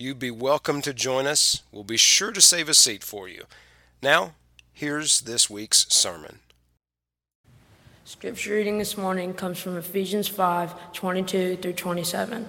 You'd be welcome to join us. We'll be sure to save a seat for you. Now, here's this week's sermon. Scripture reading this morning comes from Ephesians 5 22 through 27.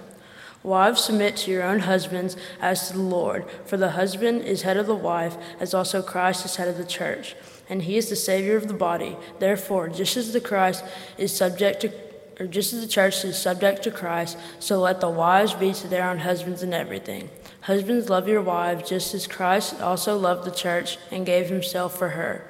Wives, submit to your own husbands as to the Lord, for the husband is head of the wife, as also Christ is head of the church, and he is the Savior of the body. Therefore, just as the Christ is subject to or just as the church is subject to Christ, so let the wives be to their own husbands in everything. Husbands, love your wives, just as Christ also loved the church and gave himself for her,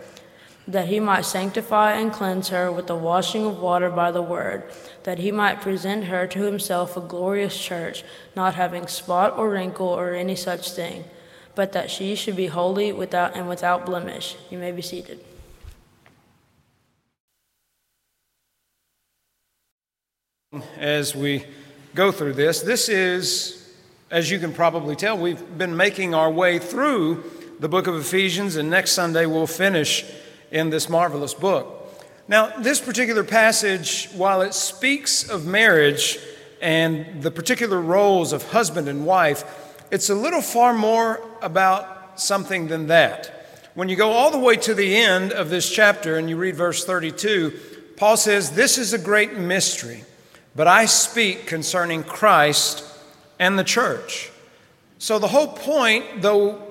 that he might sanctify and cleanse her with the washing of water by the word, that he might present her to himself a glorious church, not having spot or wrinkle or any such thing, but that she should be holy without and without blemish. You may be seated. As we go through this, this is as you can probably tell, we've been making our way through the book of Ephesians, and next Sunday we'll finish in this marvelous book. Now, this particular passage, while it speaks of marriage and the particular roles of husband and wife, it's a little far more about something than that. When you go all the way to the end of this chapter and you read verse 32, Paul says, This is a great mystery, but I speak concerning Christ and the church. So, the whole point, though,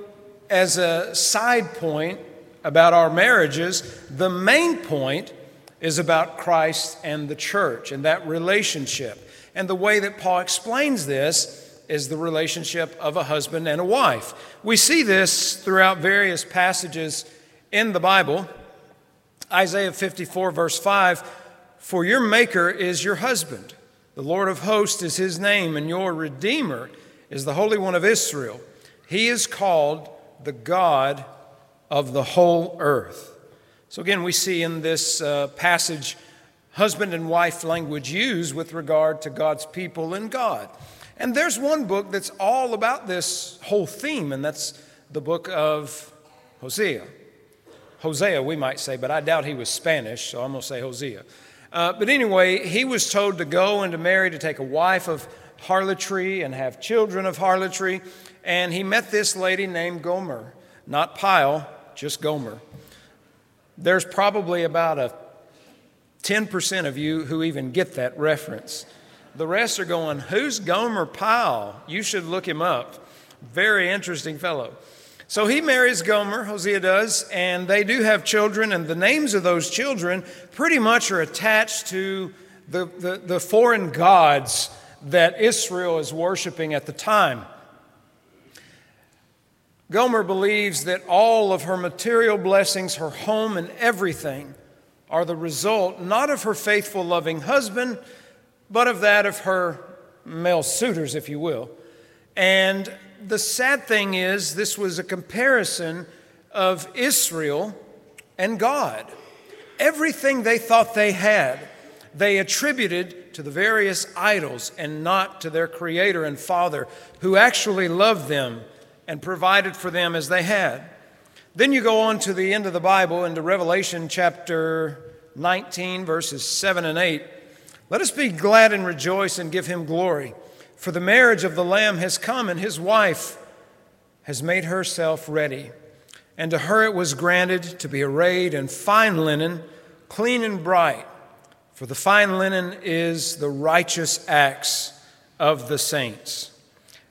as a side point about our marriages, the main point is about Christ and the church and that relationship. And the way that Paul explains this is the relationship of a husband and a wife. We see this throughout various passages in the Bible. Isaiah 54, verse 5 For your maker is your husband the Lord of hosts is his name, and your Redeemer is the Holy One of Israel. He is called the God of the whole earth. So, again, we see in this uh, passage husband and wife language used with regard to God's people and God. And there's one book that's all about this whole theme, and that's the book of Hosea. Hosea, we might say, but I doubt he was Spanish, so I'm going to say Hosea. Uh, but anyway, he was told to go and to marry, to take a wife of harlotry and have children of harlotry. And he met this lady named Gomer, not Pyle, just Gomer. There's probably about a 10% of you who even get that reference. The rest are going, Who's Gomer Pyle? You should look him up. Very interesting fellow. So he marries Gomer, Hosea does, and they do have children, and the names of those children pretty much are attached to the, the, the foreign gods that Israel is worshiping at the time. Gomer believes that all of her material blessings, her home, and everything are the result not of her faithful, loving husband, but of that of her male suitors, if you will. And the sad thing is, this was a comparison of Israel and God. Everything they thought they had, they attributed to the various idols and not to their Creator and Father, who actually loved them and provided for them as they had. Then you go on to the end of the Bible, into Revelation chapter 19, verses 7 and 8. Let us be glad and rejoice and give him glory. For the marriage of the Lamb has come, and his wife has made herself ready. And to her it was granted to be arrayed in fine linen, clean and bright. For the fine linen is the righteous acts of the saints.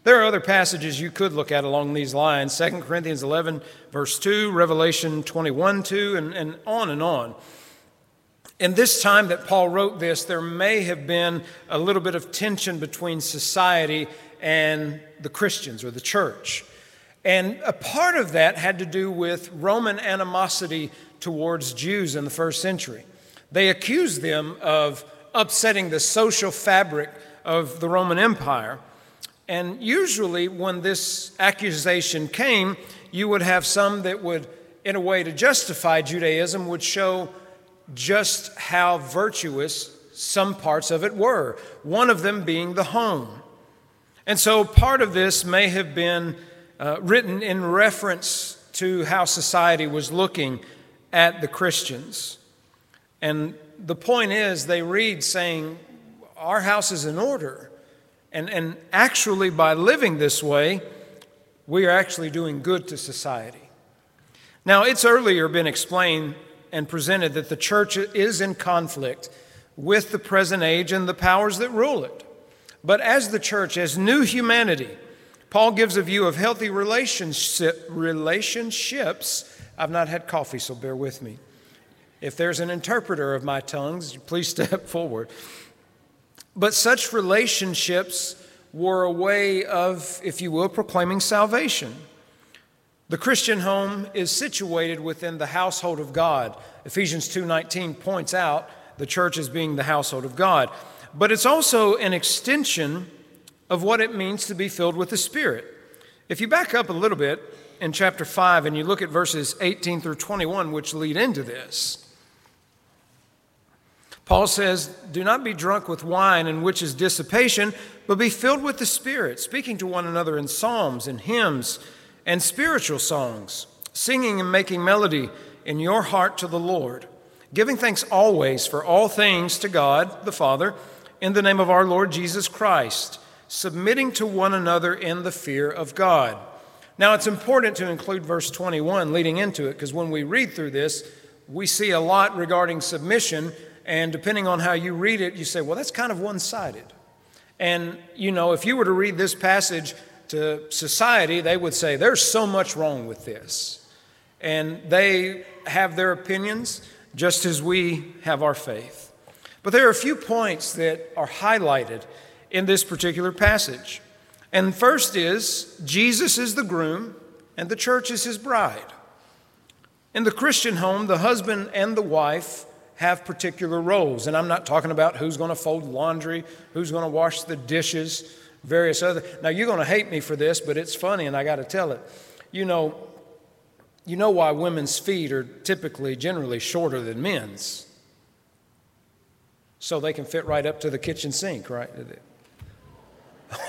There are other passages you could look at along these lines 2 Corinthians 11, verse 2, Revelation 21, 2, and, and on and on. In this time that Paul wrote this, there may have been a little bit of tension between society and the Christians or the church. And a part of that had to do with Roman animosity towards Jews in the first century. They accused them of upsetting the social fabric of the Roman Empire. And usually, when this accusation came, you would have some that would, in a way to justify Judaism, would show just how virtuous some parts of it were, one of them being the home. And so part of this may have been uh, written in reference to how society was looking at the Christians. And the point is, they read saying, Our house is in order. And, and actually, by living this way, we are actually doing good to society. Now, it's earlier been explained and presented that the church is in conflict with the present age and the powers that rule it. But as the church, as new humanity, Paul gives a view of healthy relationship, relationships. I've not had coffee, so bear with me. If there's an interpreter of my tongues, please step forward. But such relationships were a way of, if you will, proclaiming salvation. The Christian home is situated within the household of God. Ephesians 2:19 points out the church as being the household of God. But it's also an extension of what it means to be filled with the Spirit. If you back up a little bit in chapter 5 and you look at verses 18 through 21, which lead into this, Paul says, Do not be drunk with wine, in which is dissipation, but be filled with the Spirit, speaking to one another in psalms and hymns and spiritual songs, singing and making melody in your heart to the Lord, giving thanks always for all things to God the Father, in the name of our Lord Jesus Christ, submitting to one another in the fear of God. Now, it's important to include verse 21 leading into it, because when we read through this, we see a lot regarding submission and depending on how you read it, you say, well, that's kind of one sided. And, you know, if you were to read this passage to society, they would say, there's so much wrong with this. And they have their opinions just as we have our faith. But there are a few points that are highlighted in this particular passage. And first is Jesus is the groom and the church is his bride. In the Christian home, the husband and the wife have particular roles. And I'm not talking about who's going to fold laundry, who's going to wash the dishes, various other. Now you're going to hate me for this, but it's funny and I got to tell it. You know, you know why women's feet are typically generally shorter than men's. So they can fit right up to the kitchen sink, right?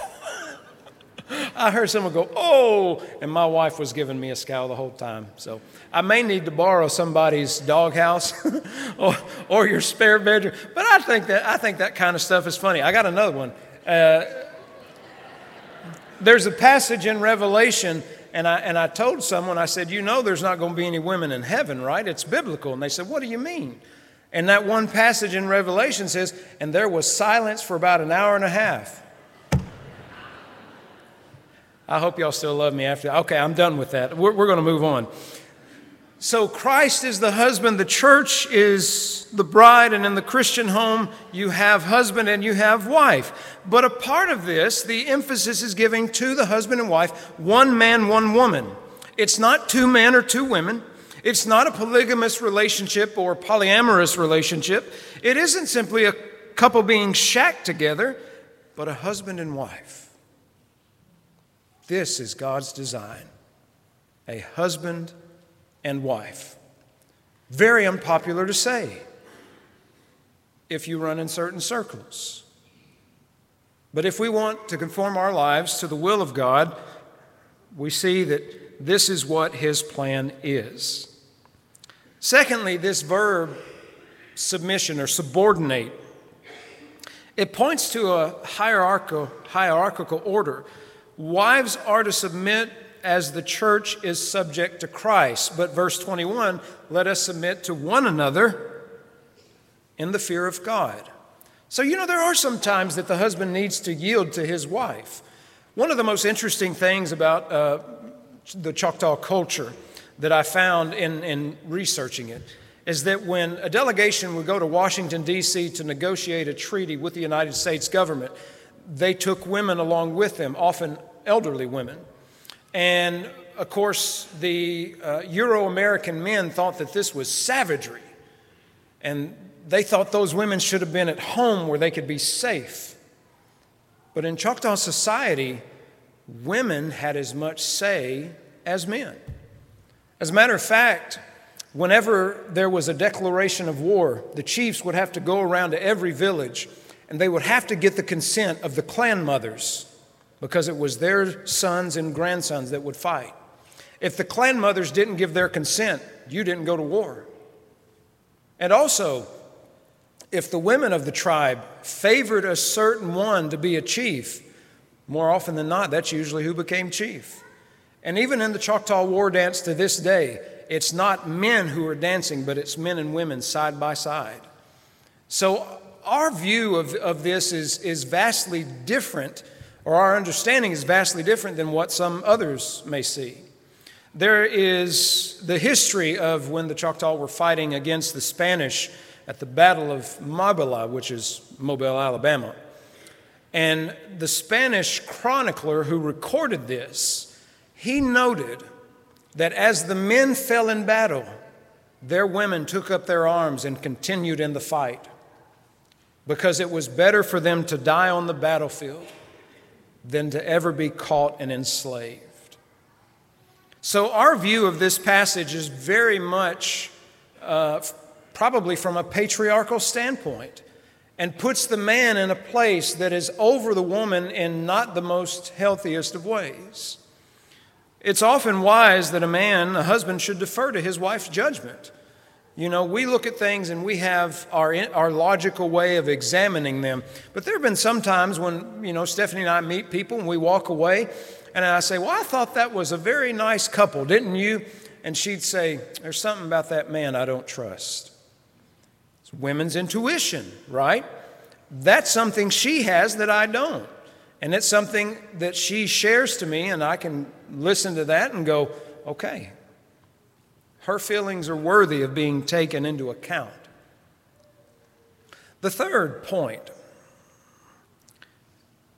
I heard someone go, oh, and my wife was giving me a scowl the whole time. So I may need to borrow somebody's doghouse or, or your spare bedroom. But I think that, I think that kind of stuff is funny. I got another one. Uh, there's a passage in Revelation, and I, and I told someone, I said, You know, there's not going to be any women in heaven, right? It's biblical. And they said, What do you mean? And that one passage in Revelation says, And there was silence for about an hour and a half. I hope y'all still love me after. that. Okay, I'm done with that. We're, we're going to move on. So, Christ is the husband, the church is the bride, and in the Christian home, you have husband and you have wife. But a part of this, the emphasis is giving to the husband and wife one man, one woman. It's not two men or two women. It's not a polygamous relationship or polyamorous relationship. It isn't simply a couple being shacked together, but a husband and wife. This is God's design a husband and wife. Very unpopular to say if you run in certain circles. But if we want to conform our lives to the will of God, we see that this is what His plan is. Secondly, this verb, submission or subordinate, it points to a hierarchical, hierarchical order. Wives are to submit as the church is subject to Christ. But verse 21 let us submit to one another in the fear of God. So, you know, there are some times that the husband needs to yield to his wife. One of the most interesting things about uh, the Choctaw culture that I found in, in researching it is that when a delegation would go to Washington, D.C. to negotiate a treaty with the United States government, they took women along with them, often elderly women. And of course, the uh, Euro American men thought that this was savagery. And they thought those women should have been at home where they could be safe. But in Choctaw society, women had as much say as men. As a matter of fact, whenever there was a declaration of war, the chiefs would have to go around to every village and they would have to get the consent of the clan mothers because it was their sons and grandsons that would fight. If the clan mothers didn't give their consent, you didn't go to war. And also, if the women of the tribe favored a certain one to be a chief, more often than not, that's usually who became chief. And even in the Choctaw War dance to this day, it's not men who are dancing, but it's men and women side by side. So our view of, of this is, is vastly different, or our understanding is vastly different than what some others may see. There is the history of when the Choctaw were fighting against the Spanish at the Battle of Mobila, which is Mobile, Alabama. And the Spanish chronicler who recorded this, he noted that as the men fell in battle, their women took up their arms and continued in the fight because it was better for them to die on the battlefield than to ever be caught and enslaved. So, our view of this passage is very much uh, probably from a patriarchal standpoint and puts the man in a place that is over the woman in not the most healthiest of ways. It's often wise that a man, a husband, should defer to his wife's judgment. You know, we look at things and we have our, our logical way of examining them. But there have been some times when, you know, Stephanie and I meet people and we walk away and I say, Well, I thought that was a very nice couple, didn't you? And she'd say, There's something about that man I don't trust. It's women's intuition, right? That's something she has that I don't. And it's something that she shares to me, and I can listen to that and go, okay, her feelings are worthy of being taken into account. The third point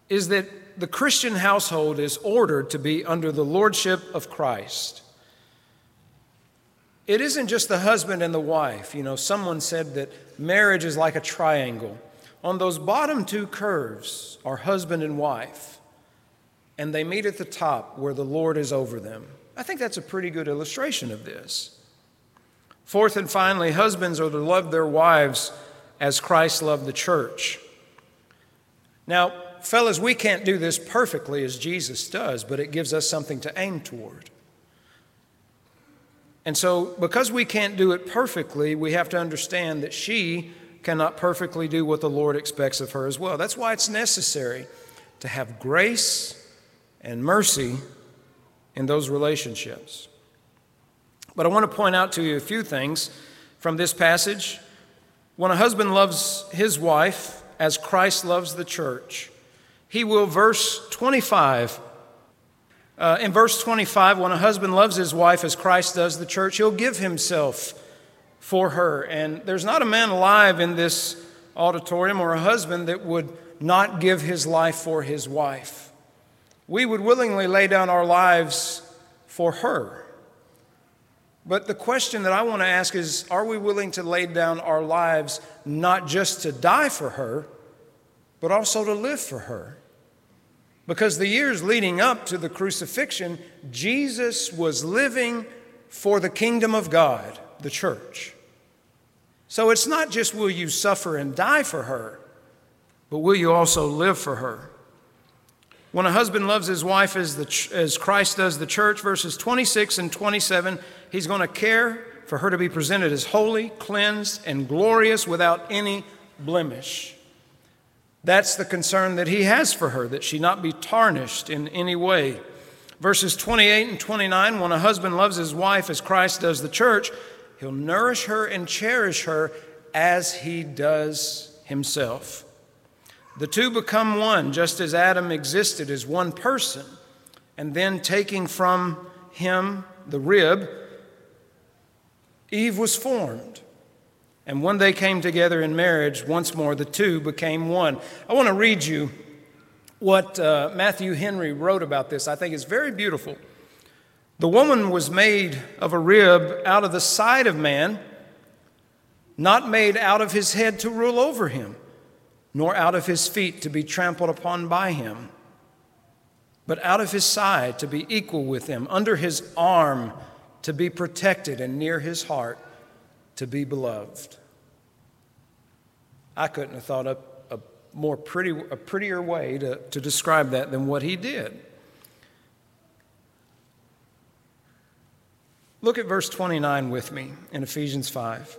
is that the Christian household is ordered to be under the lordship of Christ. It isn't just the husband and the wife. You know, someone said that marriage is like a triangle. On those bottom two curves are husband and wife, and they meet at the top where the Lord is over them. I think that's a pretty good illustration of this. Fourth and finally, husbands are to love their wives as Christ loved the church. Now, fellas, we can't do this perfectly as Jesus does, but it gives us something to aim toward. And so, because we can't do it perfectly, we have to understand that she cannot perfectly do what the Lord expects of her as well. That's why it's necessary to have grace and mercy in those relationships. But I want to point out to you a few things from this passage. When a husband loves his wife as Christ loves the church, he will, verse 25, uh, in verse 25, when a husband loves his wife as Christ does the church, he'll give himself for her. And there's not a man alive in this auditorium or a husband that would not give his life for his wife. We would willingly lay down our lives for her. But the question that I want to ask is are we willing to lay down our lives not just to die for her, but also to live for her? Because the years leading up to the crucifixion, Jesus was living for the kingdom of God, the church. So it's not just will you suffer and die for her, but will you also live for her? When a husband loves his wife as, the, as Christ does the church, verses 26 and 27, he's going to care for her to be presented as holy, cleansed, and glorious without any blemish. That's the concern that he has for her, that she not be tarnished in any way. Verses 28 and 29 when a husband loves his wife as Christ does the church, he'll nourish her and cherish her as he does himself. The two become one, just as Adam existed as one person, and then taking from him the rib, Eve was formed. And when they came together in marriage, once more the two became one. I want to read you what uh, Matthew Henry wrote about this. I think it's very beautiful. The woman was made of a rib out of the side of man, not made out of his head to rule over him, nor out of his feet to be trampled upon by him. but out of his side to be equal with him, under his arm to be protected, and near his heart to be beloved. I couldn't have thought up a more pretty, a prettier way to, to describe that than what he did. Look at verse 29 with me in Ephesians 5.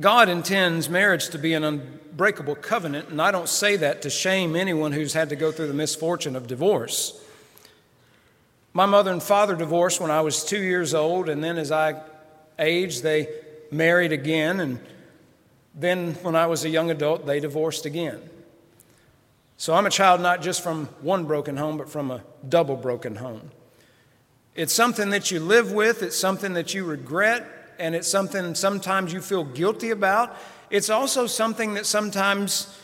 God intends marriage to be an unbreakable covenant, and I don't say that to shame anyone who's had to go through the misfortune of divorce. My mother and father divorced when I was two years old, and then as I aged, they married again, and then when I was a young adult, they divorced again. So I'm a child not just from one broken home, but from a double broken home. It's something that you live with, it's something that you regret, and it's something sometimes you feel guilty about. It's also something that sometimes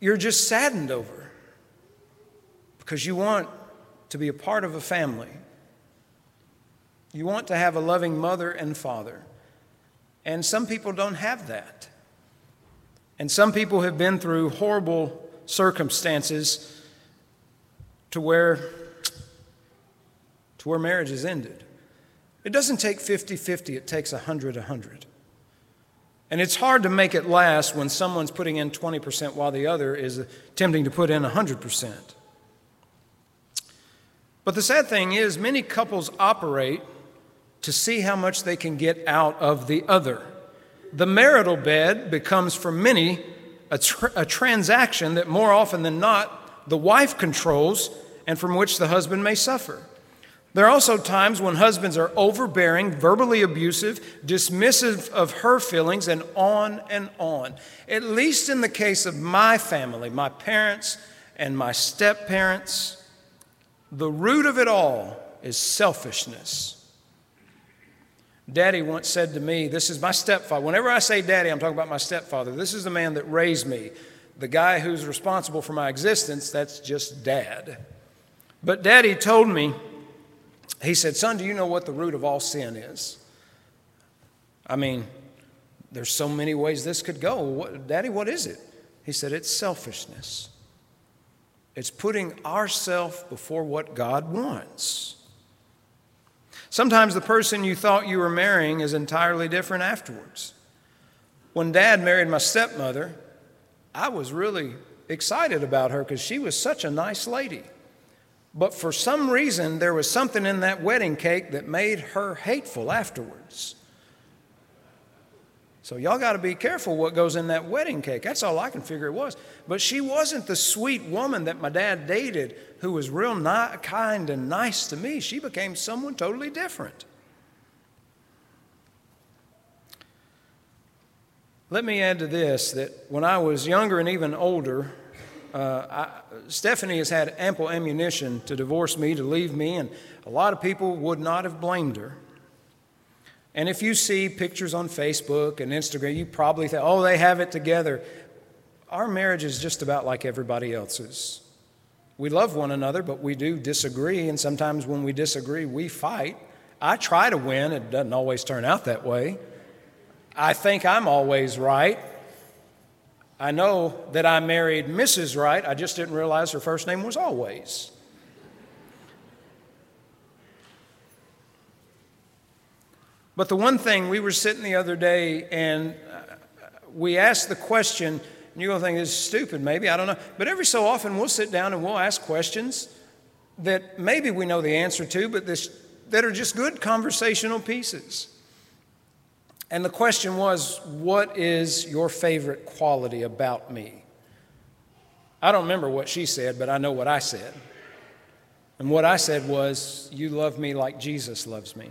you're just saddened over because you want to be a part of a family. You want to have a loving mother and father. And some people don't have that. And some people have been through horrible circumstances to where to where marriage has ended. It doesn't take 50 50, it takes 100 100. And it's hard to make it last when someone's putting in 20% while the other is attempting to put in 100%. But the sad thing is, many couples operate to see how much they can get out of the other. The marital bed becomes for many a, a transaction that more often than not the wife controls and from which the husband may suffer. There are also times when husbands are overbearing, verbally abusive, dismissive of her feelings, and on and on. At least in the case of my family, my parents and my step parents, the root of it all is selfishness. Daddy once said to me, This is my stepfather. Whenever I say daddy, I'm talking about my stepfather. This is the man that raised me. The guy who's responsible for my existence, that's just dad. But daddy told me, he said, Son, do you know what the root of all sin is? I mean, there's so many ways this could go. What, Daddy, what is it? He said, It's selfishness. It's putting ourself before what God wants. Sometimes the person you thought you were marrying is entirely different afterwards. When dad married my stepmother, I was really excited about her because she was such a nice lady. But for some reason, there was something in that wedding cake that made her hateful afterwards. So, y'all got to be careful what goes in that wedding cake. That's all I can figure it was. But she wasn't the sweet woman that my dad dated who was real ni- kind and nice to me. She became someone totally different. Let me add to this that when I was younger and even older, uh, I, Stephanie has had ample ammunition to divorce me, to leave me, and a lot of people would not have blamed her. And if you see pictures on Facebook and Instagram, you probably think, oh, they have it together. Our marriage is just about like everybody else's. We love one another, but we do disagree, and sometimes when we disagree, we fight. I try to win, it doesn't always turn out that way. I think I'm always right, I know that I married Mrs. Wright. I just didn't realize her first name was Always. But the one thing, we were sitting the other day and uh, we asked the question, and you're going to think this is stupid, maybe, I don't know. But every so often we'll sit down and we'll ask questions that maybe we know the answer to, but this, that are just good conversational pieces. And the question was, What is your favorite quality about me? I don't remember what she said, but I know what I said. And what I said was, You love me like Jesus loves me.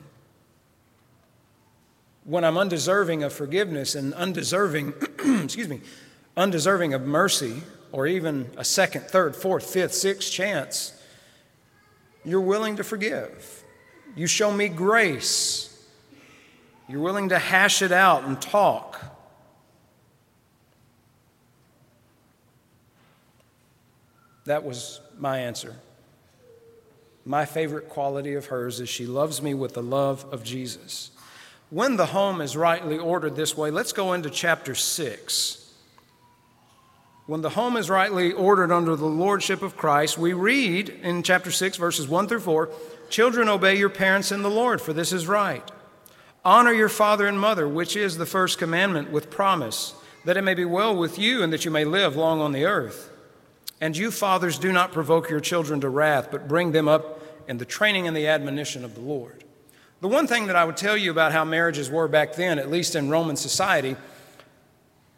When I'm undeserving of forgiveness and undeserving, excuse me, undeserving of mercy, or even a second, third, fourth, fifth, sixth chance, you're willing to forgive. You show me grace. You're willing to hash it out and talk. That was my answer. My favorite quality of hers is she loves me with the love of Jesus. When the home is rightly ordered this way, let's go into chapter 6. When the home is rightly ordered under the lordship of Christ, we read in chapter 6, verses 1 through 4 Children, obey your parents in the Lord, for this is right. Honor your father and mother, which is the first commandment, with promise, that it may be well with you and that you may live long on the earth. And you, fathers, do not provoke your children to wrath, but bring them up in the training and the admonition of the Lord. The one thing that I would tell you about how marriages were back then, at least in Roman society,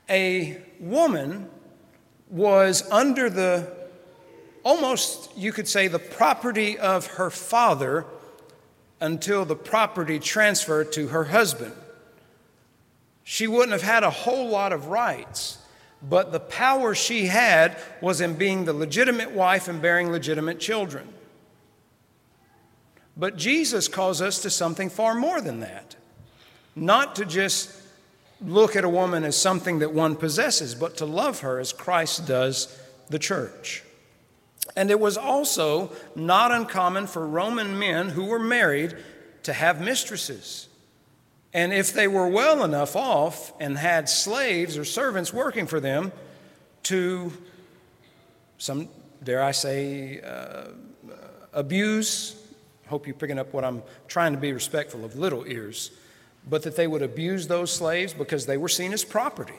a woman was under the almost, you could say, the property of her father until the property transferred to her husband. She wouldn't have had a whole lot of rights, but the power she had was in being the legitimate wife and bearing legitimate children. But Jesus calls us to something far more than that. Not to just look at a woman as something that one possesses, but to love her as Christ does the church. And it was also not uncommon for Roman men who were married to have mistresses. And if they were well enough off and had slaves or servants working for them, to some, dare I say, uh, abuse. Hope you're picking up what I'm trying to be respectful of little ears but that they would abuse those slaves because they were seen as property.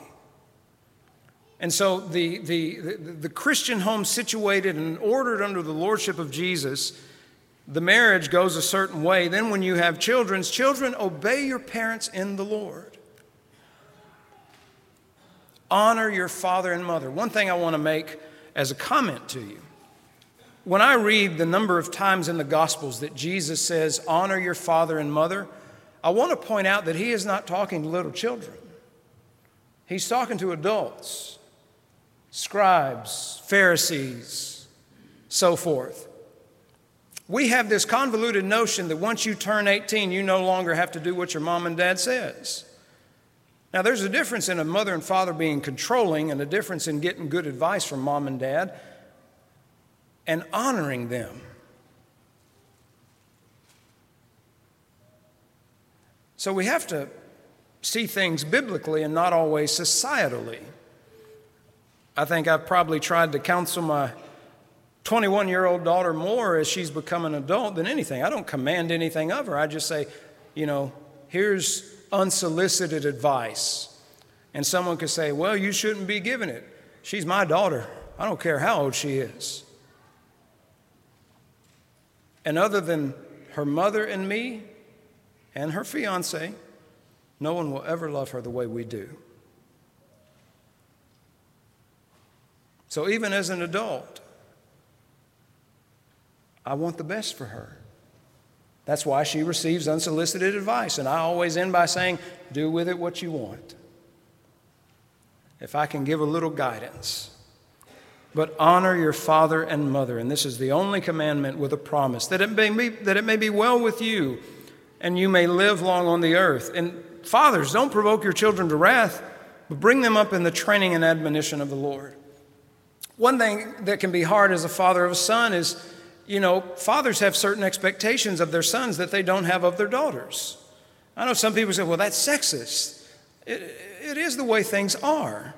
And so the, the, the, the, Christian home situated and ordered under the lordship of Jesus, the marriage goes a certain way. Then when you have children, children obey your parents in the Lord. Honor your father and mother. One thing I want to make as a comment to you. When I read the number of times in the Gospels that Jesus says, honor your father and mother, I want to point out that he is not talking to little children. He's talking to adults, scribes, Pharisees, so forth. We have this convoluted notion that once you turn 18, you no longer have to do what your mom and dad says. Now, there's a difference in a mother and father being controlling and a difference in getting good advice from mom and dad and honoring them. So we have to see things biblically and not always societally. I think I've probably tried to counsel my 21 year old daughter more as she's become an adult than anything. I don't command anything of her. I just say, you know, here's unsolicited advice. And someone could say, well, you shouldn't be giving it. She's my daughter. I don't care how old she is. And other than her mother and me, and her fiance, no one will ever love her the way we do. So, even as an adult, I want the best for her. That's why she receives unsolicited advice. And I always end by saying, do with it what you want. If I can give a little guidance. But honor your father and mother. And this is the only commandment with a promise that it may be, that it may be well with you and you may live long on the earth. And fathers, don't provoke your children to wrath, but bring them up in the training and admonition of the Lord. One thing that can be hard as a father of a son is, you know, fathers have certain expectations of their sons that they don't have of their daughters. I know some people say, well, that's sexist. it, it is the way things are.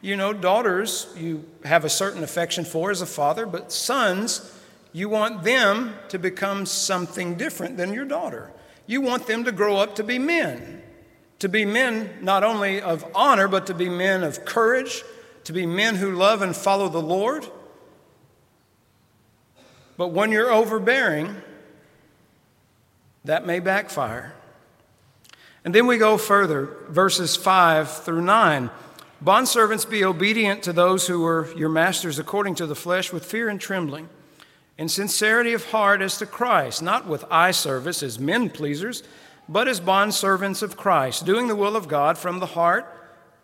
You know, daughters, you have a certain affection for as a father, but sons, you want them to become something different than your daughter. You want them to grow up to be men, to be men not only of honor, but to be men of courage, to be men who love and follow the Lord. But when you're overbearing, that may backfire. And then we go further, verses 5 through 9. Bondservants, be obedient to those who are your masters according to the flesh with fear and trembling in sincerity of heart as to Christ, not with eye service as men pleasers, but as bondservants of Christ, doing the will of God from the heart,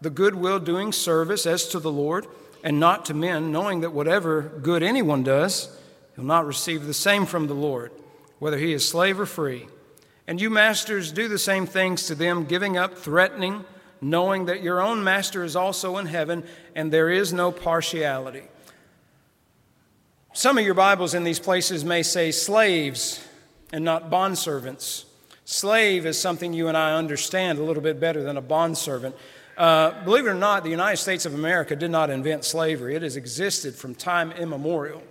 the good will doing service as to the Lord, and not to men, knowing that whatever good anyone does, he'll not receive the same from the Lord, whether he is slave or free. And you, masters, do the same things to them, giving up, threatening, knowing that your own master is also in heaven, and there is no partiality. Some of your Bibles in these places may say slaves and not bondservants. Slave is something you and I understand a little bit better than a bondservant. Uh, believe it or not, the United States of America did not invent slavery. It has existed from time immemorial.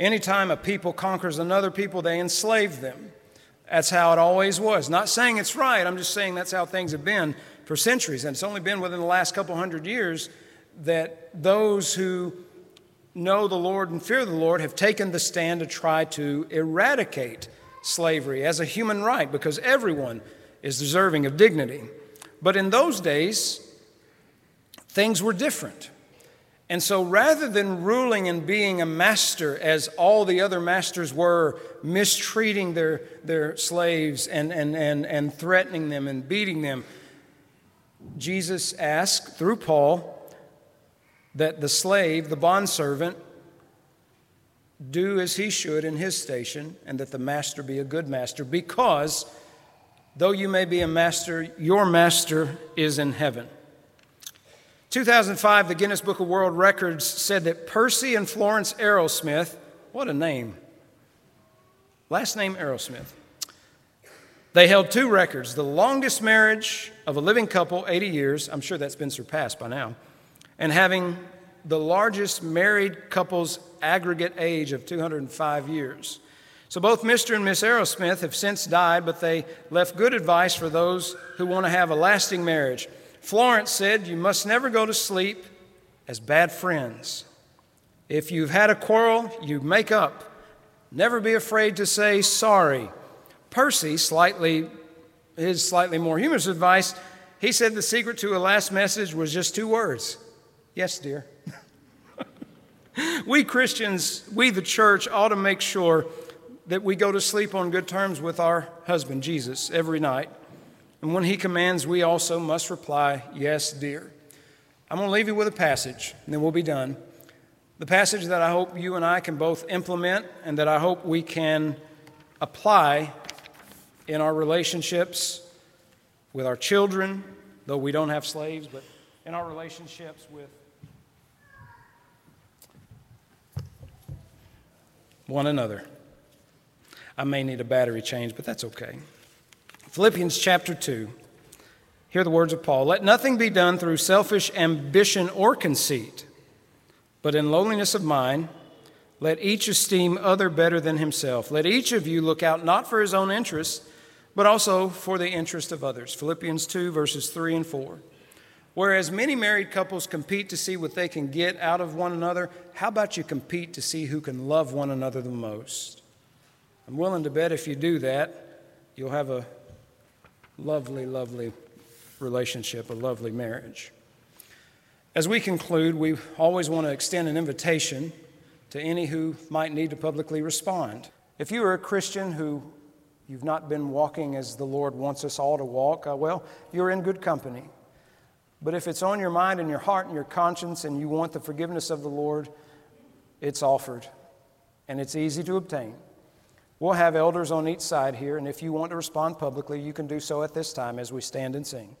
Anytime a people conquers another people, they enslave them. That's how it always was. Not saying it's right, I'm just saying that's how things have been for centuries. And it's only been within the last couple hundred years that those who know the Lord and fear the Lord have taken the stand to try to eradicate slavery as a human right because everyone is deserving of dignity. But in those days, things were different. And so rather than ruling and being a master as all the other masters were, mistreating their, their slaves and, and, and, and threatening them and beating them, Jesus asked through Paul that the slave, the bondservant, do as he should in his station, and that the master be a good master, because though you may be a master, your master is in heaven. 2005, the Guinness Book of World Records said that Percy and Florence Arrowsmith, what a name, last name Arrowsmith, they held two records the longest marriage of a living couple, 80 years, I'm sure that's been surpassed by now, and having the largest married couple's aggregate age of 205 years. So both Mr. and Miss Arrowsmith have since died, but they left good advice for those who want to have a lasting marriage. Florence said, You must never go to sleep as bad friends. If you've had a quarrel, you make up. Never be afraid to say sorry. Percy, slightly, his slightly more humorous advice, he said the secret to a last message was just two words Yes, dear. we Christians, we the church, ought to make sure that we go to sleep on good terms with our husband, Jesus, every night. And when he commands, we also must reply, Yes, dear. I'm going to leave you with a passage, and then we'll be done. The passage that I hope you and I can both implement and that I hope we can apply in our relationships with our children, though we don't have slaves, but in our relationships with one another. I may need a battery change, but that's okay. Philippians chapter 2. Hear the words of Paul Let nothing be done through selfish ambition or conceit, but in lowliness of mind, let each esteem other better than himself. Let each of you look out not for his own interests, but also for the interest of others. Philippians 2, verses 3 and 4. Whereas many married couples compete to see what they can get out of one another, how about you compete to see who can love one another the most? I'm willing to bet if you do that, you'll have a lovely, lovely relationship, a lovely marriage. As we conclude, we always want to extend an invitation to any who might need to publicly respond. If you are a Christian who you've not been walking as the Lord wants us all to walk, uh, well, you're in good company. But if it's on your mind and your heart and your conscience and you want the forgiveness of the Lord, it's offered and it's easy to obtain. We'll have elders on each side here, and if you want to respond publicly, you can do so at this time as we stand and sing.